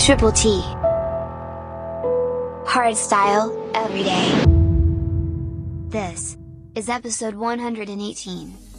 Triple T. Hard style, every day. This is episode 118.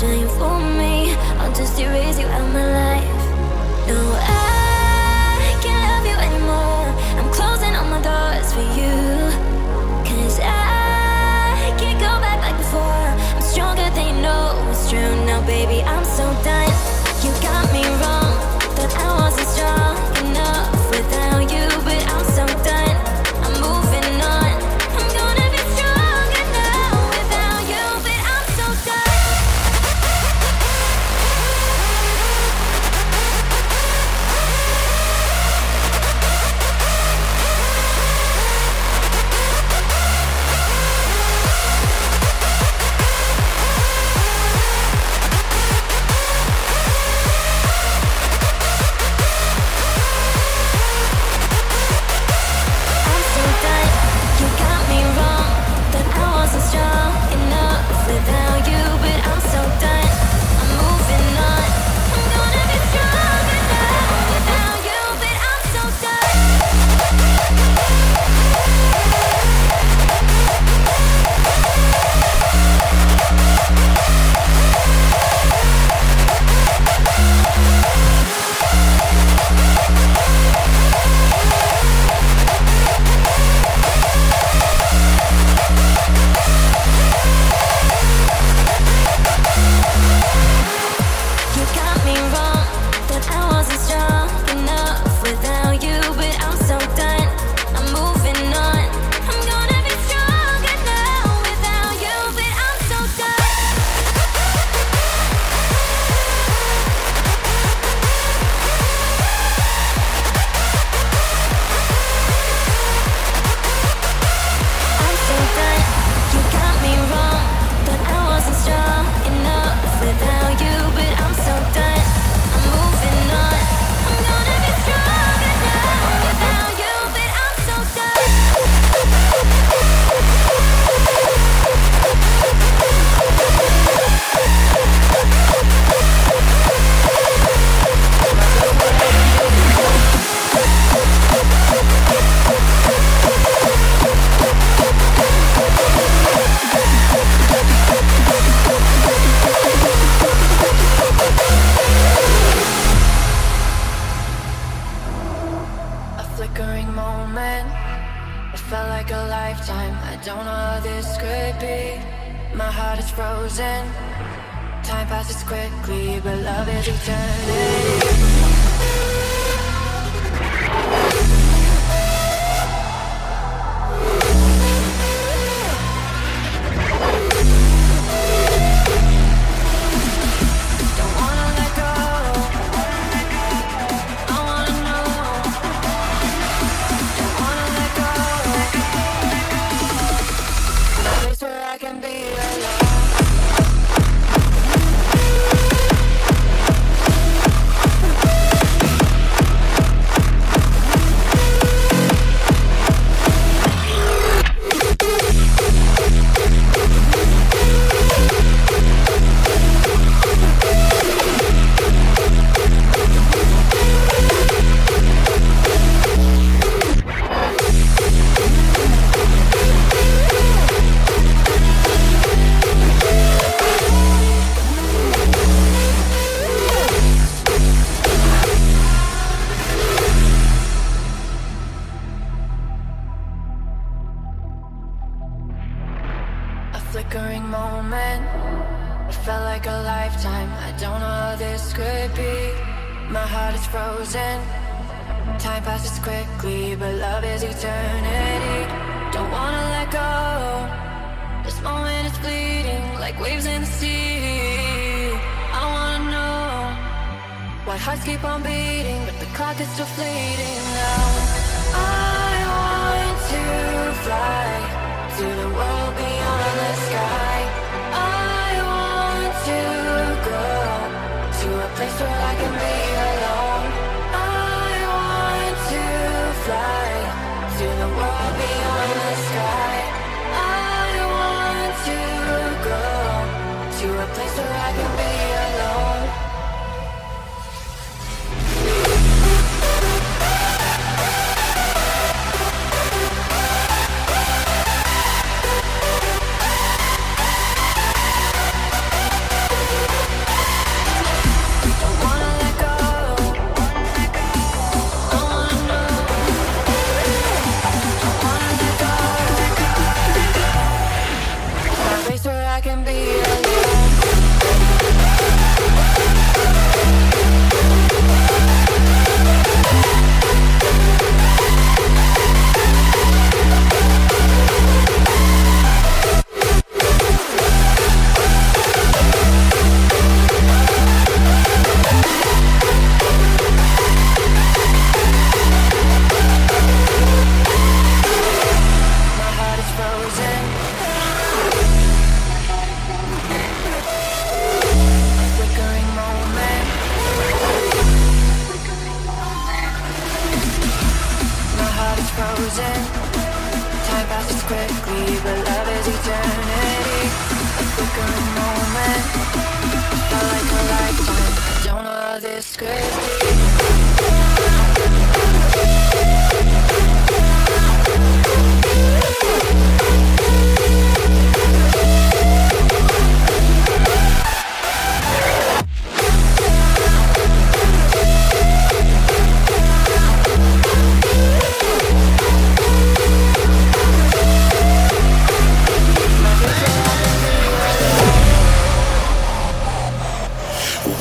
shine for me. I'll just erase you out my life. No, I can't love you anymore. I'm closing all my doors for you. Cause I can't go back like before. I'm stronger, than you know it's true. Now, baby, I'm so done.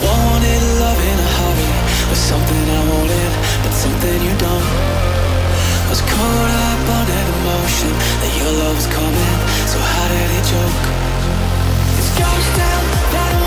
wanted love in a hurry was something I wanted, but something you don't. Was caught up on an emotion that your love was coming, so how did it joke? It's goes down that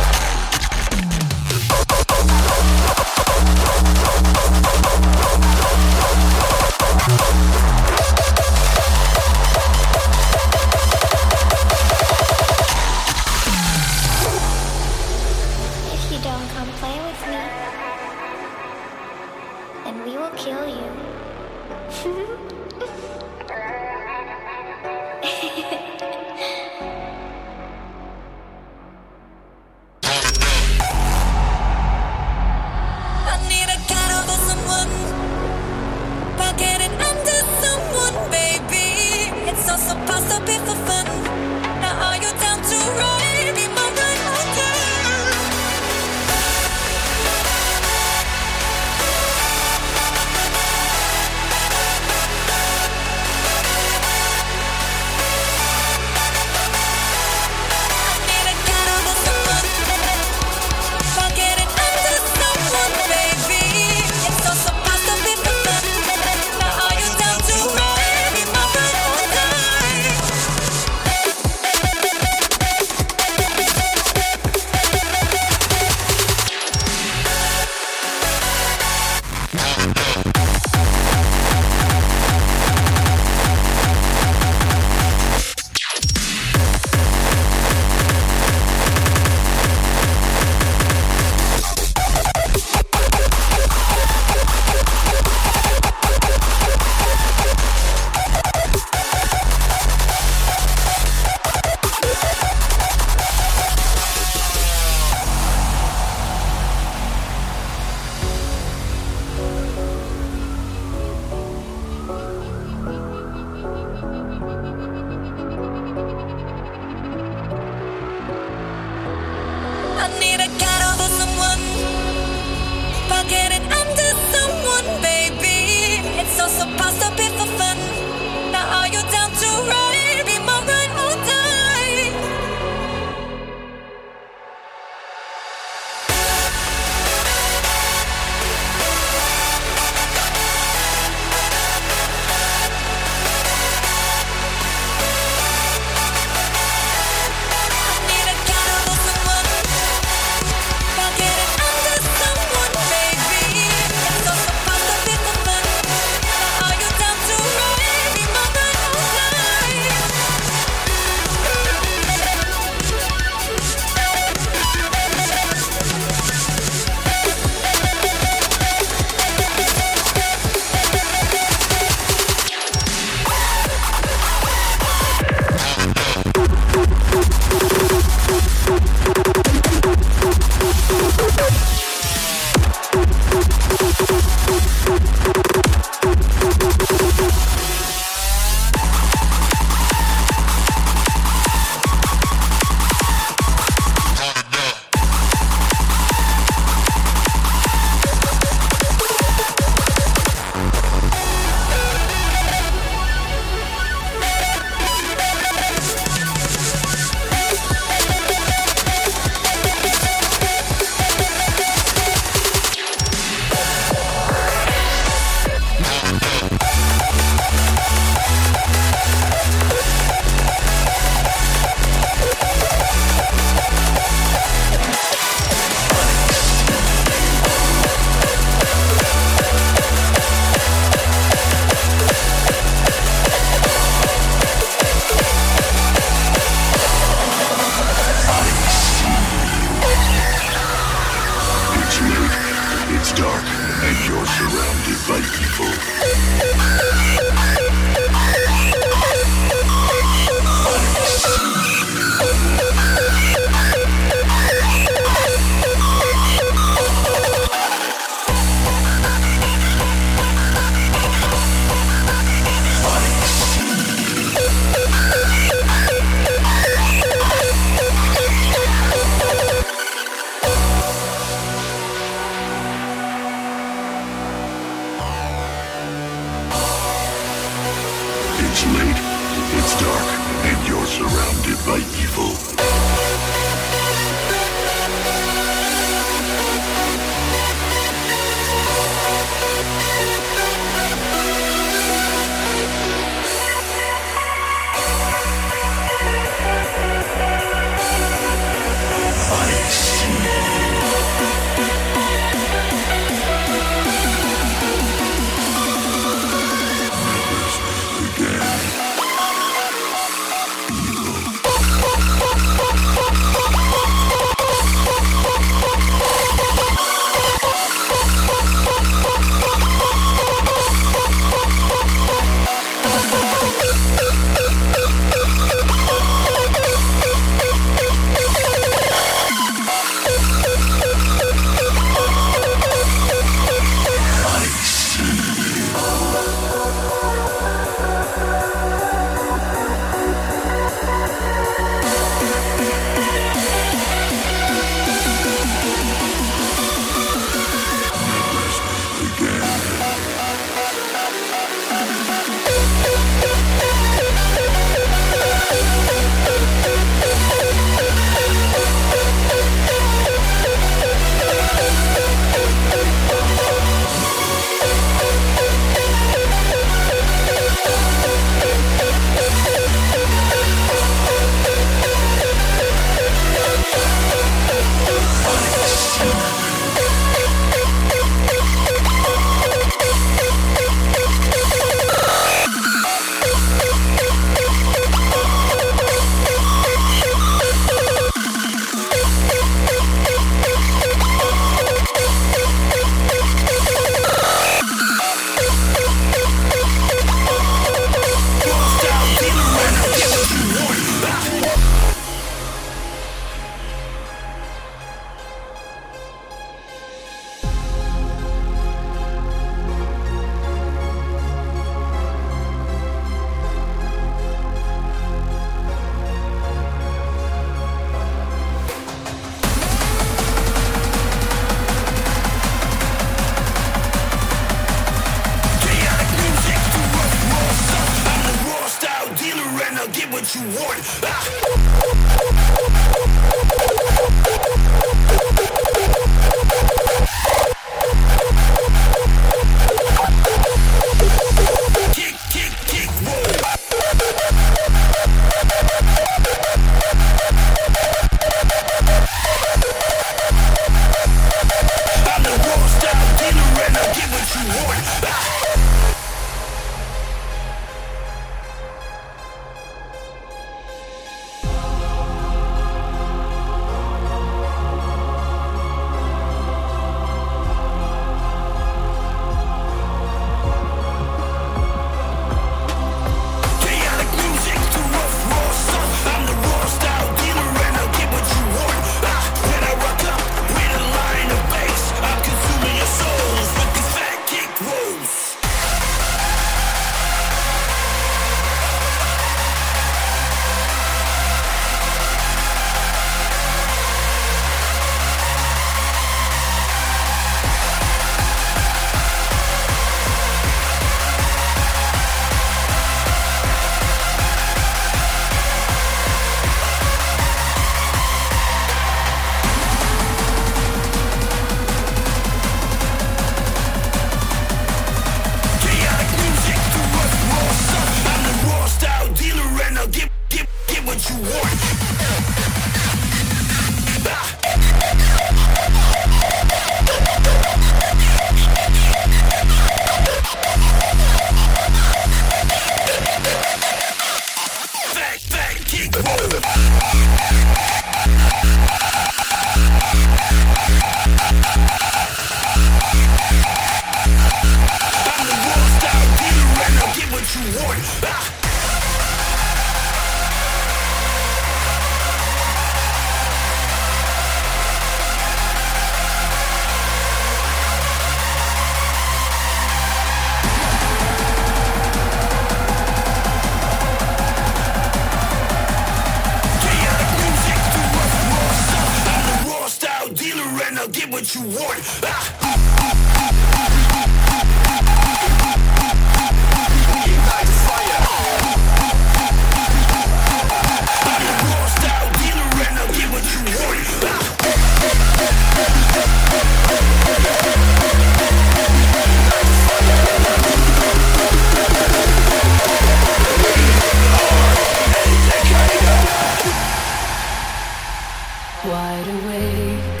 wide awake.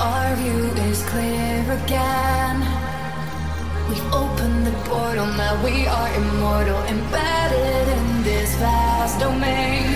Our view is clear again. We've opened the portal, now we are immortal, embedded in this vast domain.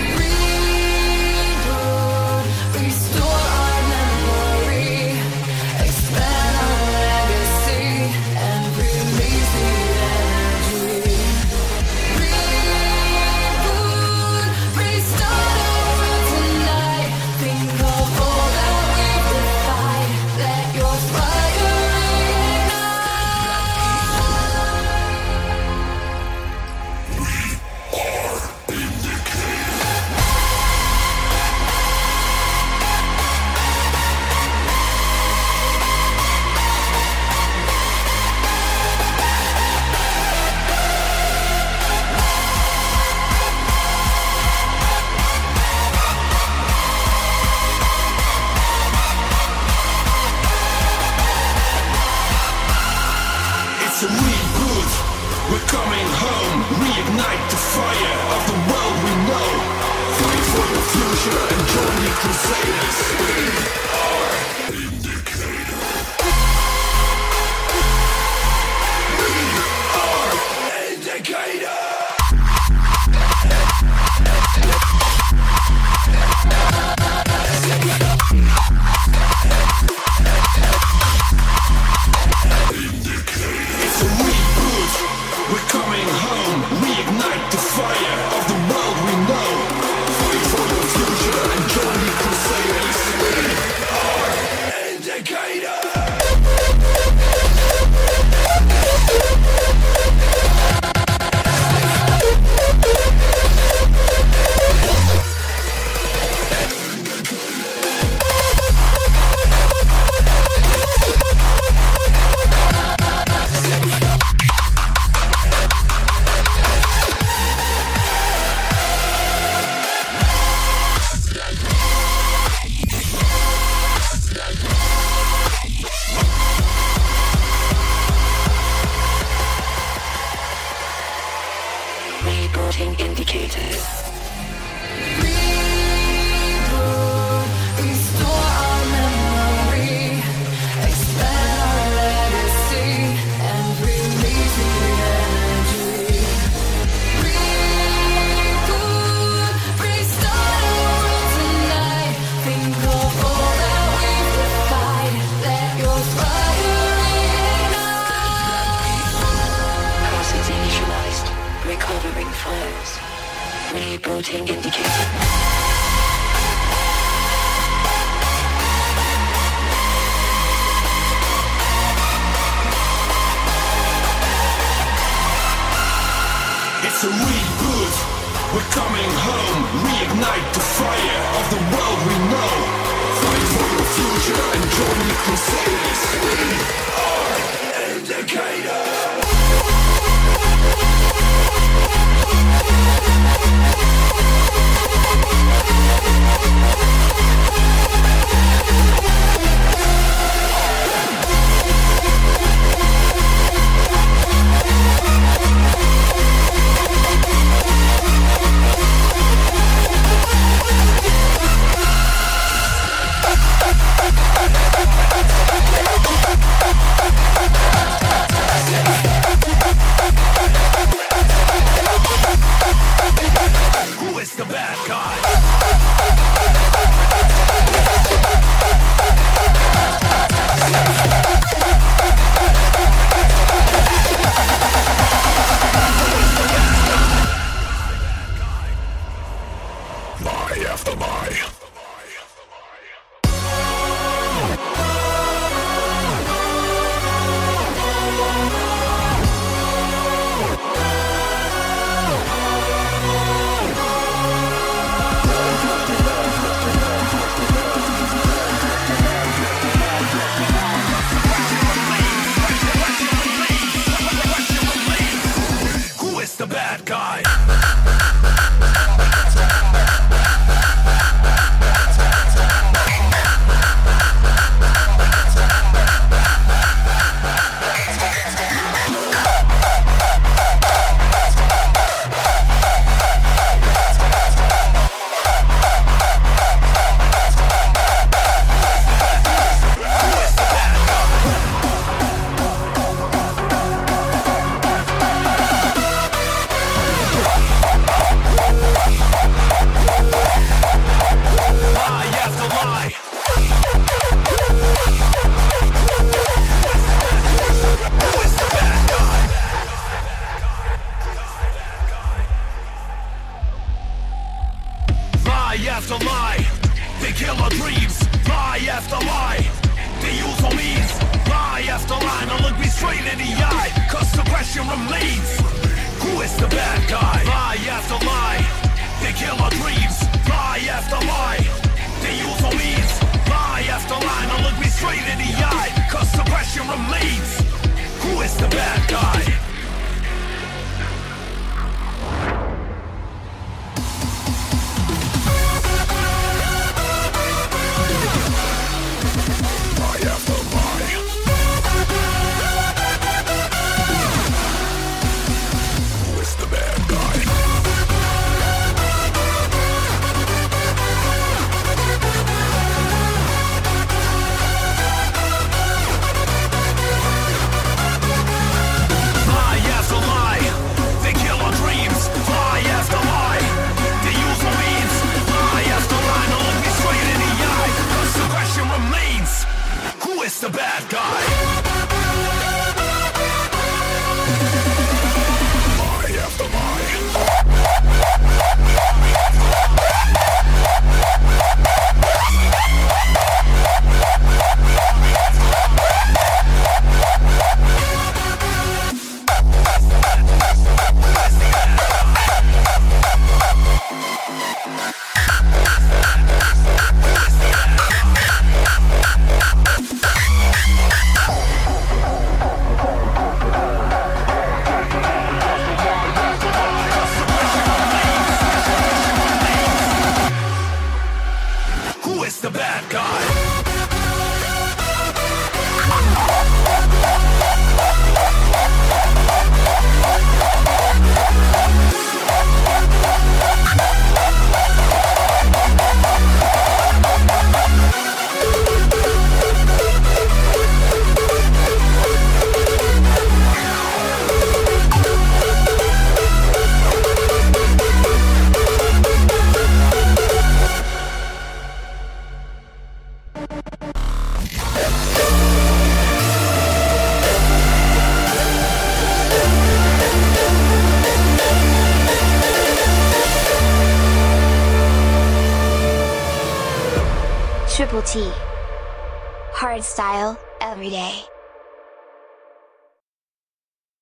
fire of the world we know. Fight for your future and join the crusaders. We are indicators.